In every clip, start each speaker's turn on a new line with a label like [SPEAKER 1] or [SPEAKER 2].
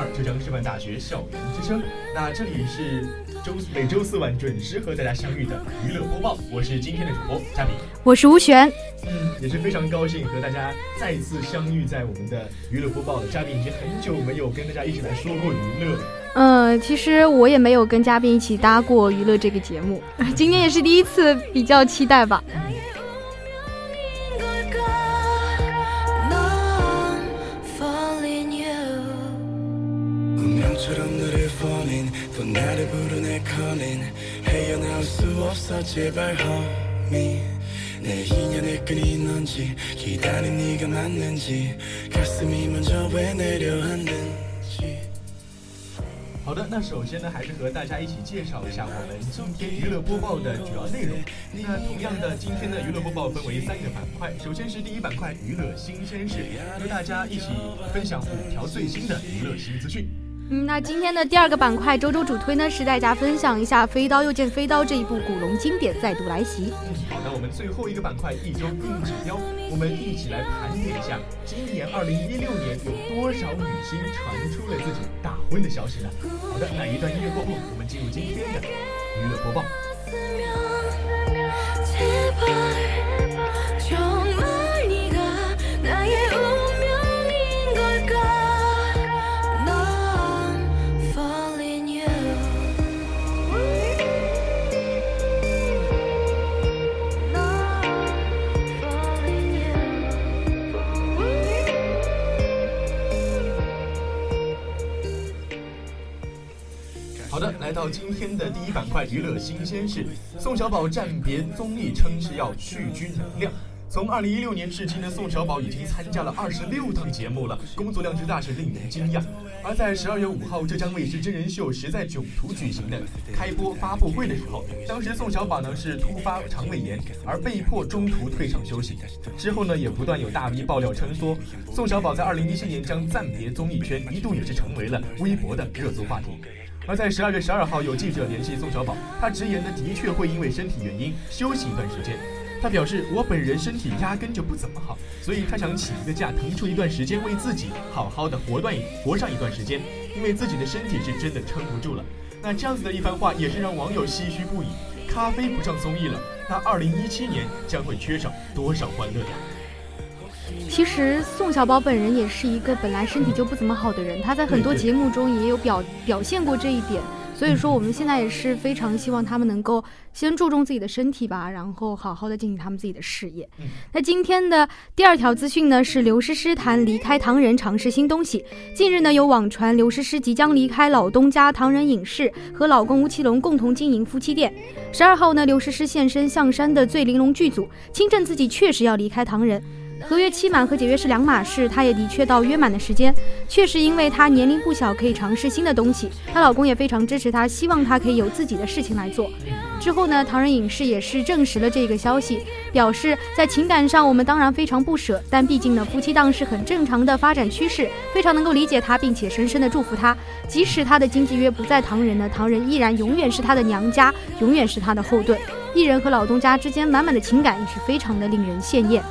[SPEAKER 1] 二浙江师范大学校园之声。那这里是周每周四晚准时和大家相遇的娱乐播报，我是今天的主播嘉宾，
[SPEAKER 2] 我是吴璇。
[SPEAKER 1] 嗯，也是非常高兴和大家再次相遇在我们的娱乐播报了。嘉宾已经很久没有跟大家一起来说过娱乐。
[SPEAKER 2] 嗯，其实我也没有跟嘉宾一起搭过娱乐这个节目，今天也是第一次，比较期待吧。
[SPEAKER 1] 好的，那首先呢，还是和大家一起介绍一下我们今天娱乐播报的主要内容。那同样的，今天的娱乐播报分为三个板块，首先是第一板块娱乐新鲜事，和大家一起分享五条最新的娱乐新资讯。
[SPEAKER 2] 嗯，那今天的第二个板块周周主推呢，是大家分享一下《飞刀又见飞刀》这一部古龙经典再度来袭。
[SPEAKER 1] 嗯，好的，我们最后一个板块一周硬指标，我们一起来盘点一下，今年二零一六年有多少女星传出了自己大婚的消息呢？好的，那一段音乐过后，我们进入今天的娱乐播报。好的来到今天的第一板块娱乐新鲜事，宋小宝暂别综艺，称是要蓄积能量。从二零一六年至今呢，宋小宝已经参加了二十六档节目了，工作量之大是令人惊讶。而在十二月五号浙江卫视真人秀《实在囧途》举行的开播发布会的时候，当时宋小宝呢是突发肠胃炎，而被迫中途退场休息。之后呢，也不断有大 V 爆料称说，宋小宝在二零一七年将暂别综艺圈，一度也是成为了微博的热搜话题。而在十二月十二号，有记者联系宋小宝，他直言呢，的确会因为身体原因休息一段时间。他表示，我本人身体压根就不怎么好，所以他想请一个假，腾出一段时间为自己好好的活段活上一段时间，因为自己的身体是真的撑不住了。那这样子的一番话，也是让网友唏嘘不已。咖啡不上综艺了，那二零一七年将会缺少多少欢乐呀？
[SPEAKER 2] 其实宋小宝本人也是一个本来身体就不怎么好的人，他在很多节目中也有表表现过这一点。所以说我们现在也是非常希望他们能够先注重自己的身体吧，然后好好的进行他们自己的事业。那今天的第二条资讯呢是刘诗诗谈离开唐人尝试新东西。近日呢有网传刘诗诗即将离开老东家唐人影视，和老公吴奇隆共同经营夫妻店。十二号呢刘诗诗现身象山的醉玲珑剧组，亲证自己确实要离开唐人。合约期满和解约是两码事，她也的确到约满的时间，确实因为她年龄不小，可以尝试新的东西。她老公也非常支持她，希望她可以有自己的事情来做。之后呢，唐人影视也是证实了这个消息，表示在情感上我们当然非常不舍，但毕竟呢夫妻档是很正常的发展趋势，非常能够理解她，并且深深的祝福她。即使她的经纪约不在唐人呢，唐人依然永远是她的娘家，永远是她的后盾。艺人和老东家之间满满的情感也是非常的令人羡艳。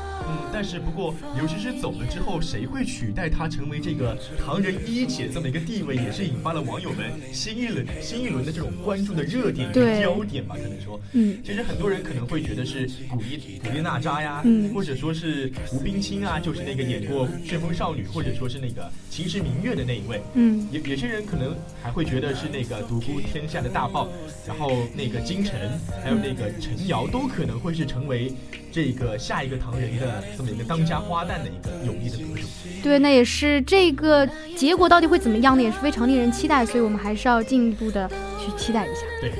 [SPEAKER 1] 但是不过刘诗诗走了之后，谁会取代她成为这个唐人一姐这么一个地位，也是引发了网友们新一轮新一轮的这种关注的热点与焦点吧？可能说，
[SPEAKER 2] 嗯，
[SPEAKER 1] 其实很多人可能会觉得是古力古力娜扎呀，嗯，或者说是吴冰清啊，就是那个演过《旋风少女》或者说是那个《秦时明月》的那一位，
[SPEAKER 2] 嗯，
[SPEAKER 1] 有有些人可能还会觉得是那个独孤天下的大炮，然后那个金晨，还有那个陈瑶，都可能会是成为这个下一个唐人的这么一个当家花旦的一个有力的得主。
[SPEAKER 2] 对，那也是这个结果到底会怎么样呢？也是非常令人期待，所以我们还是要进一步的去期待一下。
[SPEAKER 1] 对。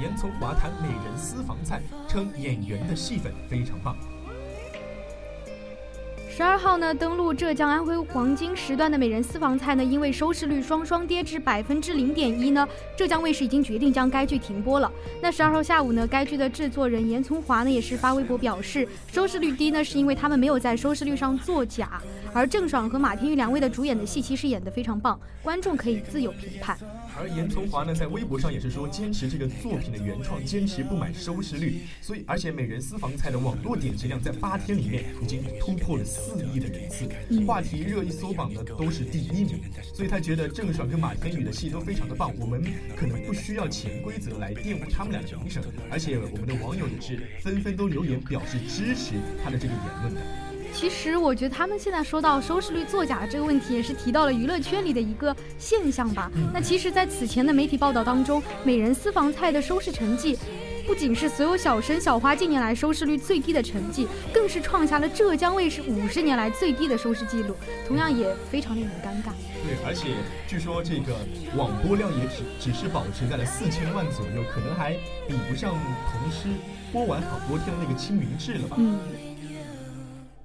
[SPEAKER 1] 严从华谈美人私房菜，称演员的戏份非常棒。
[SPEAKER 2] 十二号呢，登陆浙江、安徽黄金时段的美人私房菜呢，因为收视率双双跌至百分之零点一呢，浙江卫视已经决定将该剧停播了。那十二号下午呢，该剧的制作人严从华呢，也是发微博表示，收视率低呢，是因为他们没有在收视率上作假，而郑爽和马天宇两位的主演的戏其实演得非常棒，观众可以自有评判。
[SPEAKER 1] 而严从华呢，在微博上也是说，坚持这个作品的原创，坚持不买收视率。所以，而且《美人私房菜》的网络点击量在八天里面已经突破了四亿的人次，话题热议搜榜的都是第一名。所以他觉得郑爽跟马天宇的戏都非常的棒，我们可能不需要潜规则来玷污他们俩的名声。而且，我们的网友也是纷纷都留言表示支持他的这个言论的。
[SPEAKER 2] 其实我觉得他们现在说到收视率作假这个问题，也是提到了娱乐圈里的一个现象吧。那其实，在此前的媒体报道当中，《美人私房菜》的收视成绩，不仅是所有小生小花近年来收视率最低的成绩，更是创下了浙江卫视五十年来最低的收视记录，同样也非常令人尴尬。
[SPEAKER 1] 对，而且据说这个网播量也只只是保持在了四千万左右，可能还比不上同时播完好多天的那个《清明志》了吧。
[SPEAKER 2] 嗯。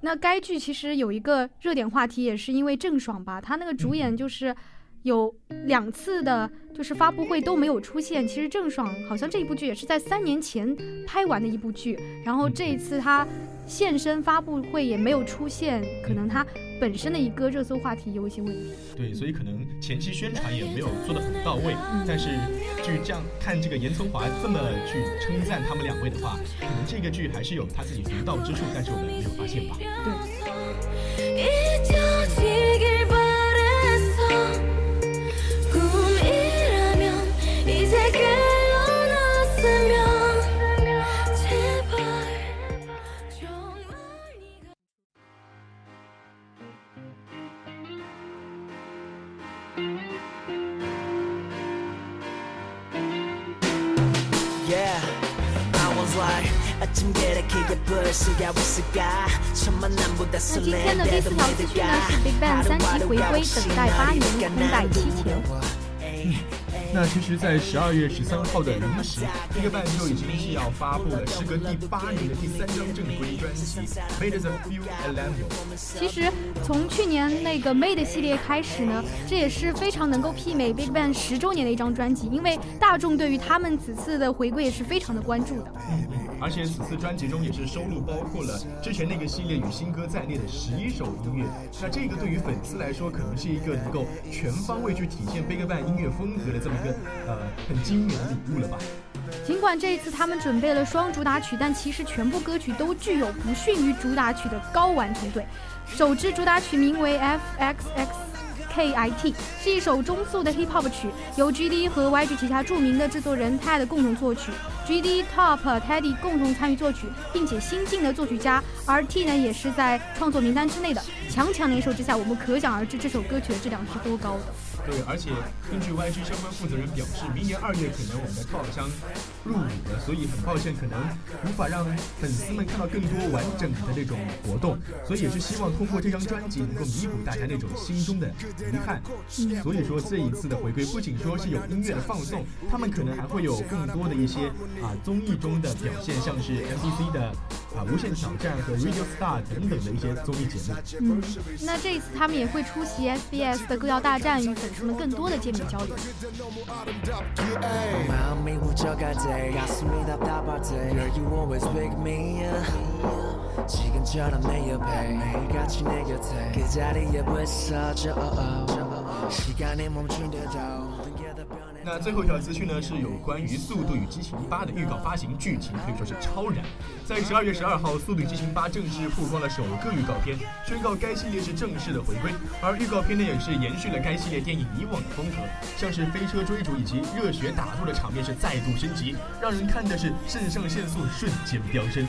[SPEAKER 2] 那该剧其实有一个热点话题，也是因为郑爽吧，她那个主演就是有两次的，就是发布会都没有出现。其实郑爽好像这一部剧也是在三年前拍完的一部剧，然后这一次她现身发布会也没有出现，可能她。本身的一个热搜话题有一些问题，
[SPEAKER 1] 对，所以可能前期宣传也没有做得很到位。但是，就这样看这个严从华这么去称赞他们两位的话，可能这个剧还是有他自己独到之处，但是我们没有发现吧？
[SPEAKER 2] 对。今天的第四条资讯呢是 BigBang 三级回归，等待八年，空待七天。
[SPEAKER 1] 那其实，在十二月十三号的零时，BigBang 就已经是要发布了时隔第八年的第三张正规专辑《Made the Few a l a m
[SPEAKER 2] 其实从去年那个 Made 系列开始呢，这也是非常能够媲美 BigBang 十周年的一张专辑，因为大众对于他们此次的回归也是非常的关注的。
[SPEAKER 1] 而且此次专辑中也是收录包括了之前那个系列与新歌在内的十一首音乐。那这个对于粉丝来说，可能是一个能够全方位去体现 BigBang 音乐风格的这么一个呃很精美的礼物了吧？
[SPEAKER 2] 尽管这一次他们准备了双主打曲，但其实全部歌曲都具有不逊于主打曲的高完成度。首支主打曲名为 FXX。K.I.T 是一首中速的 hip hop 曲，由 G.D 和 Y.G 旗下著名的制作人 Ted 共同作曲，G.D、Top、Teddy 共同参与作曲，并且新晋的作曲家 R.T 呢也是在创作名单之内的。强强联手之下，我们可想而知这首歌曲的质量是多高的。
[SPEAKER 1] 对，而且根据 YG 相关负责人表示，明年二月可能我们的 Top 将入伍了，所以很抱歉，可能无法让粉丝们看到更多完整的那种活动，所以也是希望通过这张专辑能够弥补大家那种心中的遗憾。所以说这一次的回归不仅说是有音乐的放送，他们可能还会有更多的一些啊综艺中的表现，像是 MBC 的啊无限挑战和 Radio Star 等等的一些综艺节
[SPEAKER 2] 目。嗯，那这一次他们也会出席 SBS 的歌谣大战，与粉我们更多的见面交流。
[SPEAKER 1] 那最后一条资讯呢，是有关于《速度与激情八》的预告发行，剧情可以说是超燃。在十二月十二号，《速度与激情八》正式曝光了首个预告片，宣告该系列是正式的回归。而预告片呢，也是延续了该系列电影以往的风格，像是飞车追逐以及热血打斗的场面是再度升级，让人看的是肾上腺素瞬间飙升。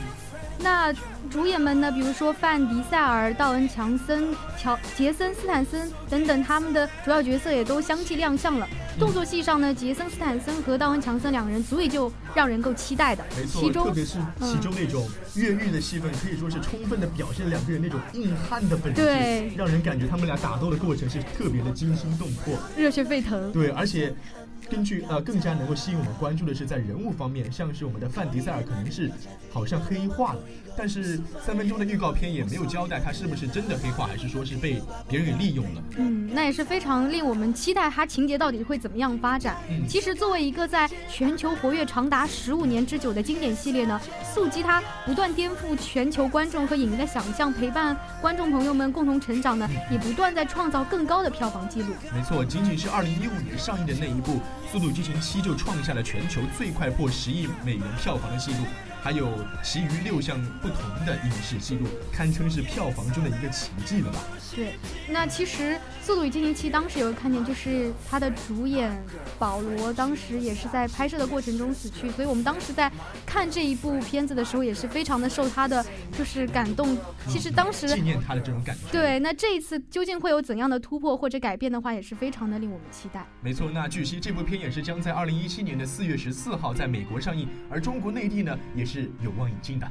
[SPEAKER 2] 那主演们呢？比如说范迪塞尔、道恩·强森、乔杰森·斯坦森等等，他们的主要角色也都相继亮相了。动作戏上呢，杰森·斯坦森和道恩·强森两人足以就让人够期待的。
[SPEAKER 1] 没错，特别是其中那种越狱的戏份，可以说是充分的表现两个人那种硬汉的本质，
[SPEAKER 2] 对，
[SPEAKER 1] 让人感觉他们俩打斗的过程是特别的惊心动魄、
[SPEAKER 2] 热血沸腾。
[SPEAKER 1] 对，而且。根据呃，更加能够吸引我们关注的是在人物方面，像是我们的范迪塞尔可能是好像黑化了，但是三分钟的预告片也没有交代他是不是真的黑化，还是说是被别人给利用了。
[SPEAKER 2] 嗯，那也是非常令我们期待他情节到底会怎么样发展。
[SPEAKER 1] 嗯，
[SPEAKER 2] 其实作为一个在全球活跃长达十五年之久的经典系列呢，速激它不断颠覆全球观众和影迷的想象，陪伴观众朋友们共同成长呢，也不断在创造更高的票房记录。
[SPEAKER 1] 没错，仅仅是二零一五年上映的那一部。《速度与激情七》就创下了全球最快破十亿美元票房的记录。还有其余六项不同的影视记录，堪称是票房中的一个奇迹了吧？
[SPEAKER 2] 对，那其实《速度与激情七》当时有个看点，就是它的主演保罗当时也是在拍摄的过程中死去，所以我们当时在看这一部片子的时候，也是非常的受他的就是感动。其实当时
[SPEAKER 1] 纪念他的这种感觉。
[SPEAKER 2] 对，那这一次究竟会有怎样的突破或者改变的话，也是非常的令我们期待。
[SPEAKER 1] 没错，那据悉这部片也是将在二零一七年的四月十四号在美国上映，而中国内地呢也是。有望引进的。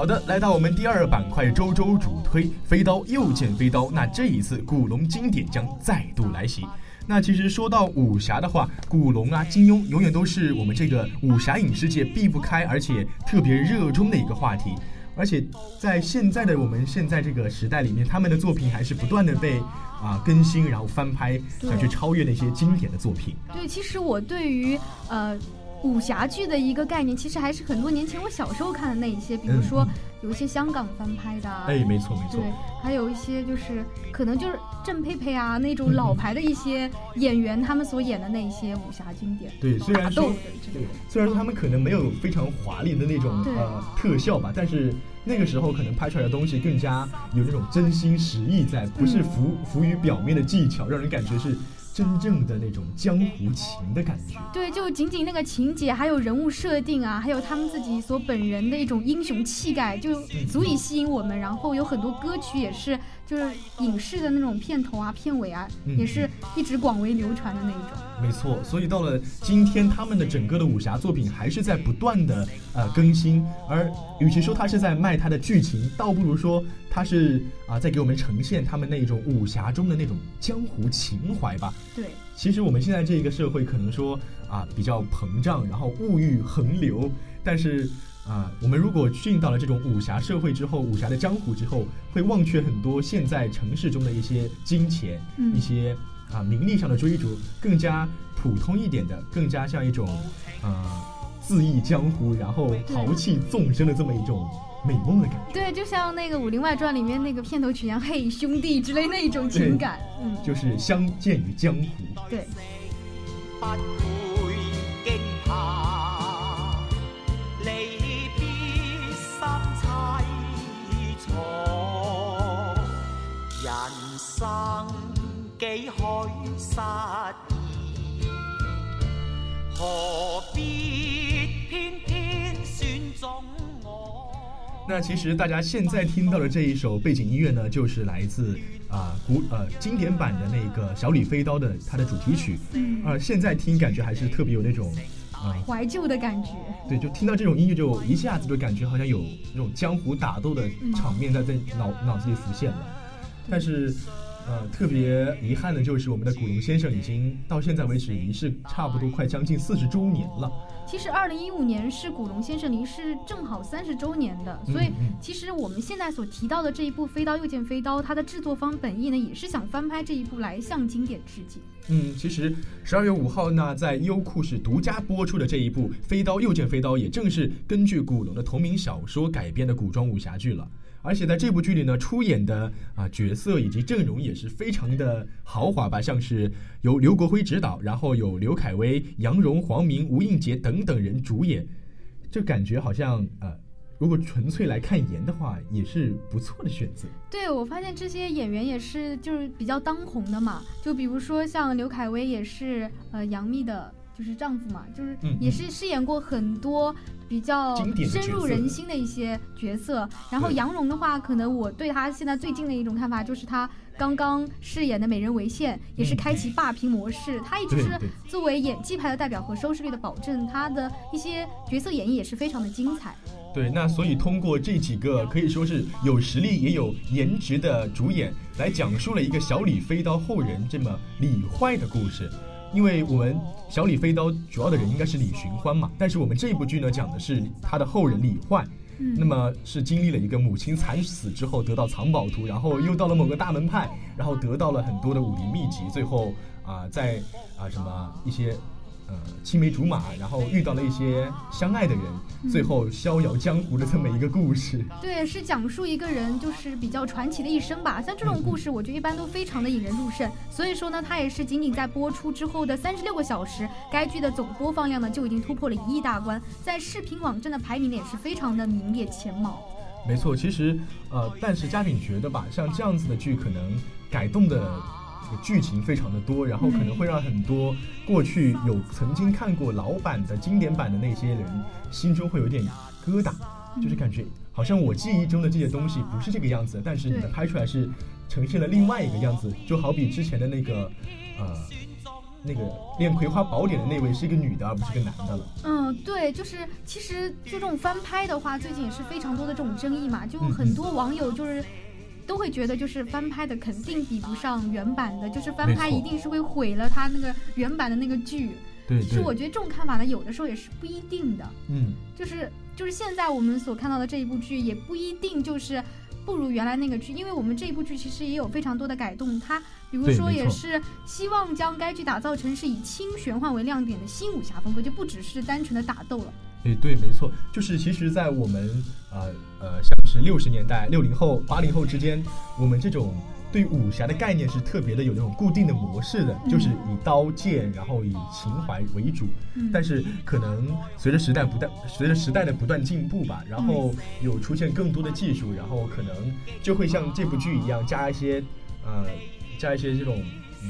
[SPEAKER 1] 好的，来到我们第二板块，周周主推飞刀又见飞刀。那这一次古龙经典将再度来袭。那其实说到武侠的话，古龙啊、金庸永远都是我们这个武侠影视界避不开，而且特别热衷的一个话题。而且在现在的我们现在这个时代里面，他们的作品还是不断的被啊更新，然后翻拍，想去超越那些经典的作品。
[SPEAKER 2] 对，其实我对于呃。武侠剧的一个概念，其实还是很多年前我小时候看的那一些，比如说有一些香港翻拍的，
[SPEAKER 1] 哎，没错没错，
[SPEAKER 2] 对，还有一些就是可能就是郑佩佩啊那种老牌的一些演员，他们所演的那一些武侠经典，
[SPEAKER 1] 对，虽然说，虽然说他们可能没有非常华丽的那种呃特效吧，但是那个时候可能拍出来的东西更加有那种真心实意在，不是浮浮于表面的技巧，让人感觉是。真正的那种江湖情的感觉，
[SPEAKER 2] 对，就仅仅那个情节，还有人物设定啊，还有他们自己所本人的一种英雄气概，就足以吸引我们。然后有很多歌曲也是。就是影视的那种片头啊、片尾啊，也是一直广为流传的那一种。
[SPEAKER 1] 没错，所以到了今天，他们的整个的武侠作品还是在不断的呃更新。而与其说他是在卖他的剧情，倒不如说他是啊在给我们呈现他们那种武侠中的那种江湖情怀吧。
[SPEAKER 2] 对，
[SPEAKER 1] 其实我们现在这个社会可能说啊比较膨胀，然后物欲横流，但是。啊，我们如果进到了这种武侠社会之后，武侠的江湖之后，会忘却很多现在城市中的一些金钱，一些啊名利上的追逐，更加普通一点的，更加像一种啊恣意江湖，然后豪气纵生的这么一种美梦的感觉。
[SPEAKER 2] 对，就像那个《武林外传》里面那个片头曲一样，嘿兄弟之类那种情感，嗯，
[SPEAKER 1] 就是相见于江湖。
[SPEAKER 2] 对。
[SPEAKER 1] 何必那其实大家现在听到的这一首背景音乐呢，就是来自啊古呃经典版的那个《小李飞刀》的它的主题曲。嗯。呃，现在听感觉还是特别有那种啊
[SPEAKER 2] 怀旧的感觉。
[SPEAKER 1] 对，就听到这种音乐，就一下子就感觉好像有那种江湖打斗的场面在在脑脑子里浮现了。但是。呃，特别遗憾的就是我们的古龙先生已经到现在为止离世差不多快将近四十周年了。
[SPEAKER 2] 其实二零一五年是古龙先生离世正好三十周年的，所以其实我们现在所提到的这一部《飞刀又见飞刀》，它的制作方本意呢也是想翻拍这一部来向经典致敬。
[SPEAKER 1] 嗯，其实十二月五号呢，在优酷是独家播出的这一部《飞刀又见飞刀》，也正是根据古龙的同名小说改编的古装武侠剧了。而且在这部剧里呢，出演的啊角色以及阵容也是非常的豪华吧，像是由刘国辉执导，然后有刘恺威、杨蓉、黄明、吴映洁等等人主演，就感觉好像呃，如果纯粹来看颜的话，也是不错的选择。
[SPEAKER 2] 对，我发现这些演员也是就是比较当红的嘛，就比如说像刘恺威也是呃杨幂的。就是丈夫嘛，就是也是饰演过很多比较深入人心的一些角色。然后杨蓉的话，可能我对她现在最近的一种看法就是她刚刚饰演的《美人为馅》，也是开启霸屏模式。她一直是作为演技派的代表和收视率的保证，她的一些角色演绎也是非常的精彩。
[SPEAKER 1] 对，那所以通过这几个可以说是有实力也有颜值的主演，来讲述了一个小李飞刀后人这么李坏的故事。因为我们小李飞刀主要的人应该是李寻欢嘛，但是我们这部剧呢讲的是他的后人李焕，那么是经历了一个母亲惨死之后得到藏宝图，然后又到了某个大门派，然后得到了很多的武林秘籍，最后啊在啊什么一些。呃，青梅竹马，然后遇到了一些相爱的人，最后逍遥江湖的这么一个故事。
[SPEAKER 2] 对，是讲述一个人就是比较传奇的一生吧。像这种故事，我觉得一般都非常的引人入胜。所以说呢，它也是仅仅在播出之后的三十六个小时，该剧的总播放量呢就已经突破了一亿大关，在视频网站的排名也是非常的名列前茅。
[SPEAKER 1] 没错，其实呃，但是嘉宾觉得吧，像这样子的剧，可能改动的。剧情非常的多，然后可能会让很多过去有曾经看过老版的经典版的那些人心中会有点疙瘩，就是感觉好像我记忆中的这些东西不是这个样子，但是你们拍出来是呈现了另外一个样子，就好比之前的那个呃那个练葵花宝典的那位是一个女的而不是个男的了。
[SPEAKER 2] 嗯，对，就是其实就这种翻拍的话，最近也是非常多的这种争议嘛，就很多网友就是。都会觉得就是翻拍的肯定比不上原版的，就是翻拍一定是会毁了他那个原版的那个剧。
[SPEAKER 1] 对，
[SPEAKER 2] 其实我觉得这种看法呢，有的时候也是不一定的。
[SPEAKER 1] 嗯，
[SPEAKER 2] 就是就是现在我们所看到的这一部剧，也不一定就是不如原来那个剧，因为我们这一部剧其实也有非常多的改动。它比如说也是希望将该剧打造成是以轻玄幻为亮点的新武侠风格，就不只是单纯的打斗了。
[SPEAKER 1] 诶，对，没错，就是其实，在我们呃呃，像是六十年代、六零后、八零后之间，我们这种对武侠的概念是特别的有那种固定的模式的，就是以刀剑，然后以情怀为主。但是可能随着时代不断，随着时代的不断进步吧，然后有出现更多的技术，然后可能就会像这部剧一样，加一些呃，加一些这种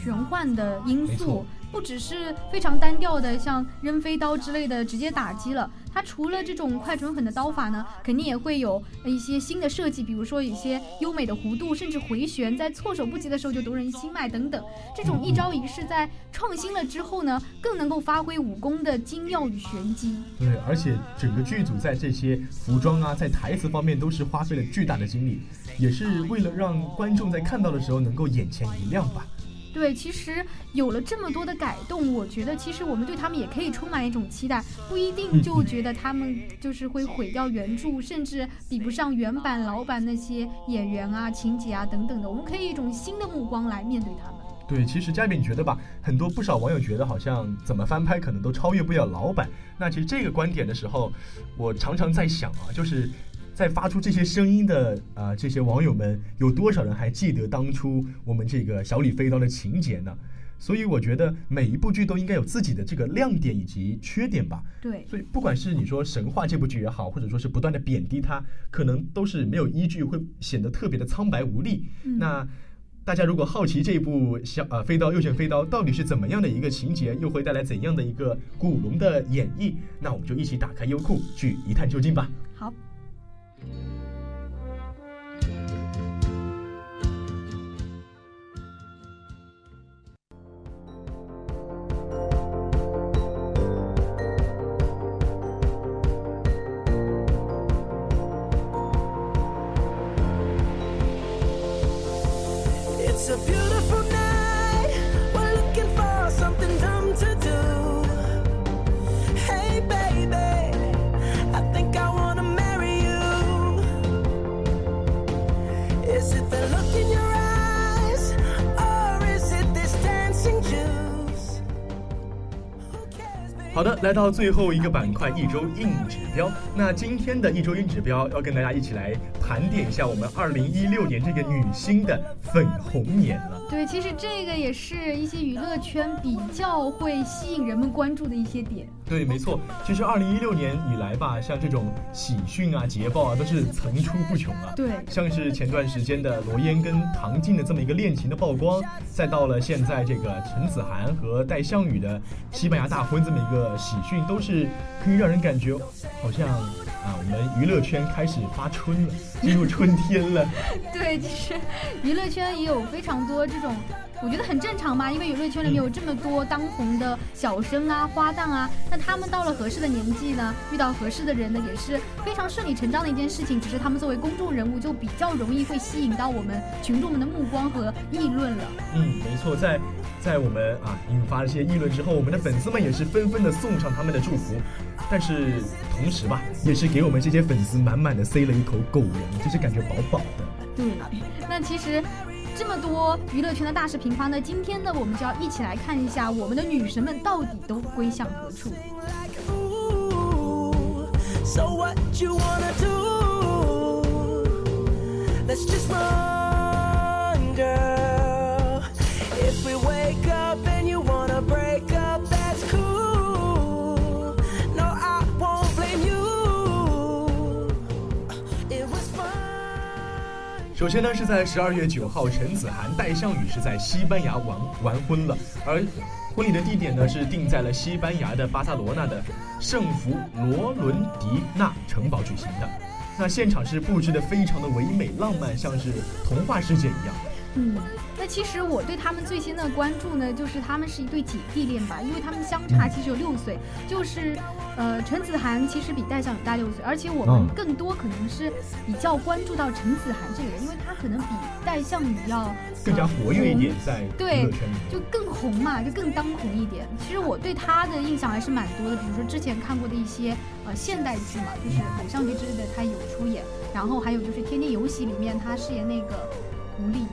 [SPEAKER 2] 玄幻的因素。不只是非常单调的，像扔飞刀之类的直接打击了。它除了这种快准狠的刀法呢，肯定也会有一些新的设计，比如说一些优美的弧度，甚至回旋，在措手不及的时候就夺人心脉等等。这种一招一式在创新了之后呢，更能够发挥武功的精妙与玄机。
[SPEAKER 1] 对，而且整个剧组在这些服装啊，在台词方面都是花费了巨大的精力，也是为了让观众在看到的时候能够眼前一亮吧。
[SPEAKER 2] 对，其实有了这么多的改动，我觉得其实我们对他们也可以充满一种期待，不一定就觉得他们就是会毁掉原著，甚至比不上原版老版那些演员啊、情节啊等等的。我们可以一种新的目光来面对他们。
[SPEAKER 1] 对，其实嘉宾你觉得吧？很多不少网友觉得好像怎么翻拍可能都超越不了老版。那其实这个观点的时候，我常常在想啊，就是。在发出这些声音的啊这些网友们，有多少人还记得当初我们这个小李飞刀的情节呢？所以我觉得每一部剧都应该有自己的这个亮点以及缺点吧。
[SPEAKER 2] 对。
[SPEAKER 1] 所以不管是你说神话这部剧也好，或者说是不断的贬低它，可能都是没有依据，会显得特别的苍白无力。那大家如果好奇这部小呃飞刀右旋飞刀到底是怎么样的一个情节，又会带来怎样的一个古龙的演绎，那我们就一起打开优酷去一探究竟吧。
[SPEAKER 2] 好。
[SPEAKER 1] 好的，来到最后一个板块，一周硬指标。那今天的一周硬指标要跟大家一起来盘点一下我们二零一六年这个女星的粉红年了。
[SPEAKER 2] 对，其实这个也是一些娱乐圈比较会吸引人们关注的一些点。
[SPEAKER 1] 对，没错。其实二零一六年以来吧，像这种喜讯啊、捷报啊，都是层出不穷啊。
[SPEAKER 2] 对，
[SPEAKER 1] 像是前段时间的罗烟跟唐静的这么一个恋情的曝光，再到了现在这个陈子涵和戴向宇的西班牙大婚这么一个的喜讯，都是可以让人感觉好像啊，我们娱乐圈开始发春了，进入春天了。
[SPEAKER 2] 对，其实娱乐圈也有非常多。这种我觉得很正常嘛，因为娱乐圈里面有这么多当红的小生啊、花旦啊，那他们到了合适的年纪呢，遇到合适的人呢，也是非常顺理成章的一件事情。只是他们作为公众人物，就比较容易会吸引到我们群众们的目光和议论了。
[SPEAKER 1] 嗯，没错，在在我们啊引发了些议论之后，我们的粉丝们也是纷纷的送上他们的祝福，但是同时吧，也是给我们这些粉丝满满的塞了一口狗粮，就是感觉饱饱的。
[SPEAKER 2] 对，那其实。这么多娱乐圈的大事频发呢，今天呢，我们就要一起来看一下我们的女神们到底都归向何处。
[SPEAKER 1] 首先呢，是在十二月九号，陈子涵、戴向宇是在西班牙完完婚了，而婚礼的地点呢是定在了西班牙的巴塞罗那的圣弗罗伦迪纳城堡举行的。那现场是布置的非常的唯美浪漫，像是童话世界一样。
[SPEAKER 2] 嗯。那其实我对他们最新的关注呢，就是他们是一对姐弟恋吧，因为他们相差其实有六岁，就是，呃，陈子涵其实比戴向宇大六岁，而且我们更多可能是比较关注到陈子涵这个人，因为他可能比戴向宇要
[SPEAKER 1] 更加活跃一点，在
[SPEAKER 2] 对，就更红嘛，就更当红一点。其实我对他的印象还是蛮多的，比如说之前看过的一些呃现代剧嘛，就是《偶像剧》之类的，他有出演，然后还有就是《天天有喜》里面他饰演那个狐狸。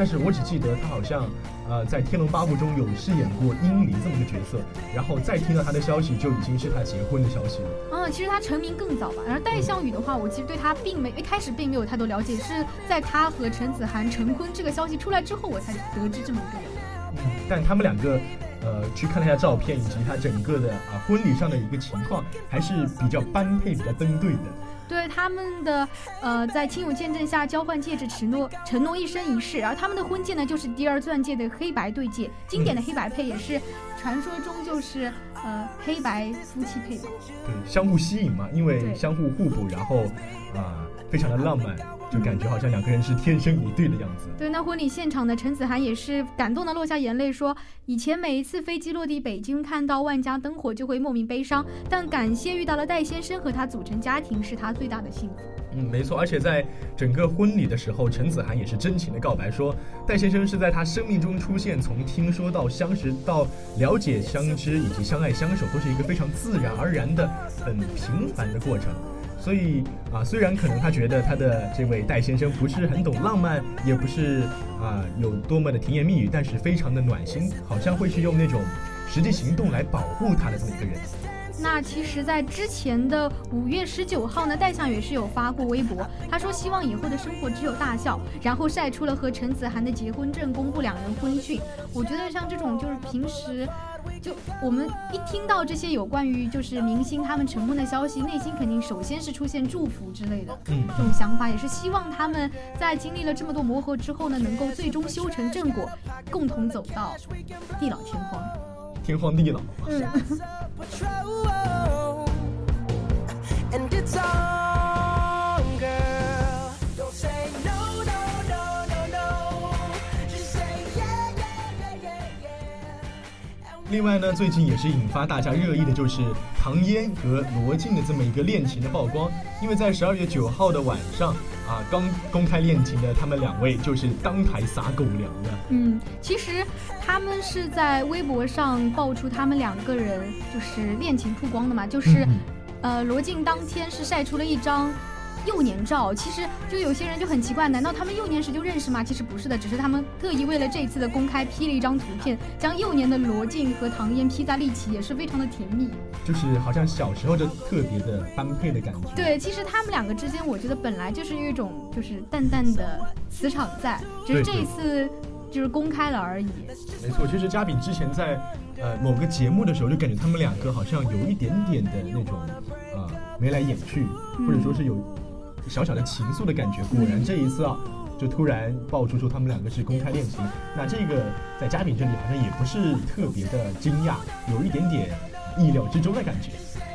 [SPEAKER 1] 但是我只记得他好像，呃，在《天龙八部》中有饰演过殷离这么个角色，然后再听到他的消息，就已经是他结婚的消息了。
[SPEAKER 2] 嗯，其实他成名更早吧。然后戴向宇的话，我其实对他并没一开始并没有太多了解，是在他和陈子涵成婚这个消息出来之后，我才得知这么一个人。
[SPEAKER 1] 嗯，但他们两个，呃，去看了一下照片以及他整个的啊婚礼上的一个情况，还是比较般配、比较登对的。
[SPEAKER 2] 对他们的，呃，在亲友见证下交换戒指，承诺承诺一生一世。而他们的婚戒呢，就是第二钻戒的黑白对戒，经典的黑白配，也是传说中就是呃黑白夫妻配嘛。
[SPEAKER 1] 对，相互吸引嘛，因为相互互补，然后啊，非常的浪漫。就感觉好像两个人是天生一对的样子。
[SPEAKER 2] 对，那婚礼现场的陈子涵也是感动的落下眼泪，说以前每一次飞机落地北京，看到万家灯火就会莫名悲伤，但感谢遇到了戴先生和他组成家庭，是他最大的幸福。
[SPEAKER 1] 嗯，没错，而且在整个婚礼的时候，陈子涵也是真情的告白，说戴先生是在他生命中出现，从听说到相识到了解相知以及相爱相守，都是一个非常自然而然的、很平凡的过程。所以啊，虽然可能他觉得他的这位戴先生不是很懂浪漫，也不是啊有多么的甜言蜜语，但是非常的暖心，好像会去用那种实际行动来保护他的这么一个人。
[SPEAKER 2] 那其实，在之前的五月十九号呢，戴相也是有发过微博，他说希望以后的生活只有大笑，然后晒出了和陈子涵的结婚证，公布两人婚讯。我觉得像这种就是平时。就我们一听到这些有关于就是明星他们成婚的消息，内心肯定首先是出现祝福之类的，嗯，这种想法也是希望他们在经历了这么多磨合之后呢，能够最终修成正果，共同走到地老天荒，
[SPEAKER 1] 天荒地老。嗯。另外呢，最近也是引发大家热议的，就是唐嫣和罗晋的这么一个恋情的曝光。因为在十二月九号的晚上啊，刚公开恋情的他们两位就是当台撒狗粮的。
[SPEAKER 2] 嗯，其实他们是在微博上爆出他们两个人就是恋情曝光的嘛，就是呃，罗晋当天是晒出了一张。幼年照，其实就有些人就很奇怪，难道他们幼年时就认识吗？其实不是的，只是他们特意为了这一次的公开 P 了一张图片，将幼年的罗晋和唐嫣 P 在一起，也是非常的甜蜜。
[SPEAKER 1] 就是好像小时候就特别的般配的感觉。
[SPEAKER 2] 对，其实他们两个之间，我觉得本来就是一种就是淡淡的磁场在，只是这一次就是公开了而已。
[SPEAKER 1] 没错，其实嘉宾之前在呃某个节目的时候，就感觉他们两个好像有一点点的那种呃眉来眼去，或者说是有。小小的情愫的感觉，果然这一次啊，就突然爆出说他们两个是公开恋情，那这个在嘉宾这里好像也不是特别的惊讶，有一点点意料之中的感觉。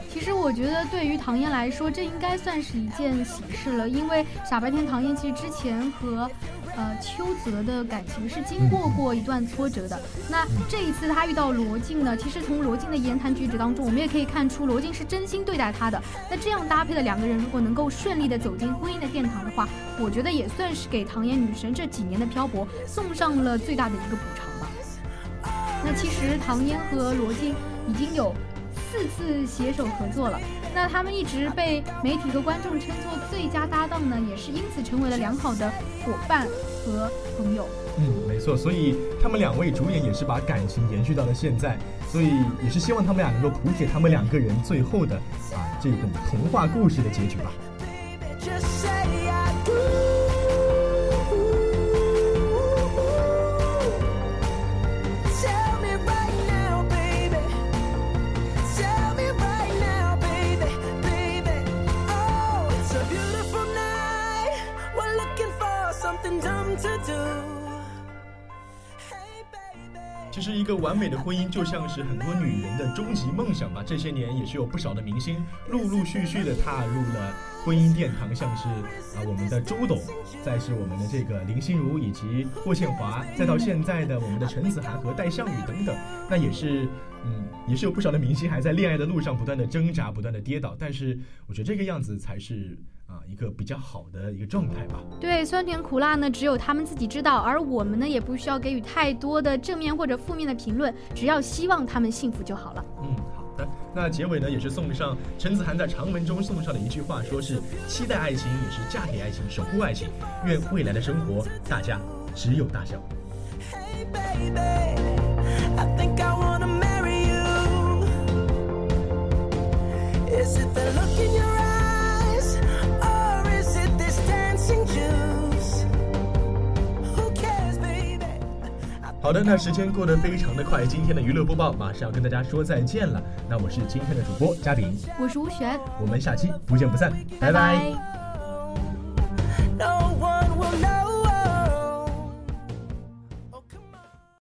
[SPEAKER 2] 其实我觉得对于唐嫣来说，这应该算是一件喜事了，因为傻白甜唐嫣其实之前和。呃，邱泽的感情是经过过一段挫折的。那这一次他遇到罗晋呢？其实从罗晋的言谈举止当中，我们也可以看出罗晋是真心对待他的。那这样搭配的两个人，如果能够顺利的走进婚姻的殿堂的话，我觉得也算是给唐嫣女神这几年的漂泊送上了最大的一个补偿吧。那其实唐嫣和罗晋已经有四次携手合作了。那他们一直被媒体和观众称作最佳搭档呢，也是因此成为了良好的伙伴和朋友。
[SPEAKER 1] 嗯，没错，所以他们两位主演也是把感情延续到了现在，所以也是希望他们俩能够谱写他们两个人最后的啊这种童话故事的结局吧。其实，一个完美的婚姻就像是很多女人的终极梦想吧。这些年也是有不少的明星陆陆续续的踏入了婚姻殿堂，像是啊我们的周董，再是我们的这个林心如以及霍建华，再到现在的我们的陈子涵和戴向宇等等，那也是嗯也是有不少的明星还在恋爱的路上不断的挣扎，不断的跌倒。但是我觉得这个样子才是。啊，一个比较好的一个状态吧。
[SPEAKER 2] 对，酸甜苦辣呢，只有他们自己知道，而我们呢，也不需要给予太多的正面或者负面的评论，只要希望他们幸福就好了。
[SPEAKER 1] 嗯，好的。那结尾呢，也是送上陈子涵在长文中送上的一句话，说是期待爱情，也是嫁给爱情，守护爱情，愿未来的生活大家只有大笑。好的，那时间过得非常的快，今天的娱乐播报马上要跟大家说再见了。那我是今天的主播嘉炳，
[SPEAKER 2] 我是吴璇，
[SPEAKER 1] 我们下期不见不散，拜拜。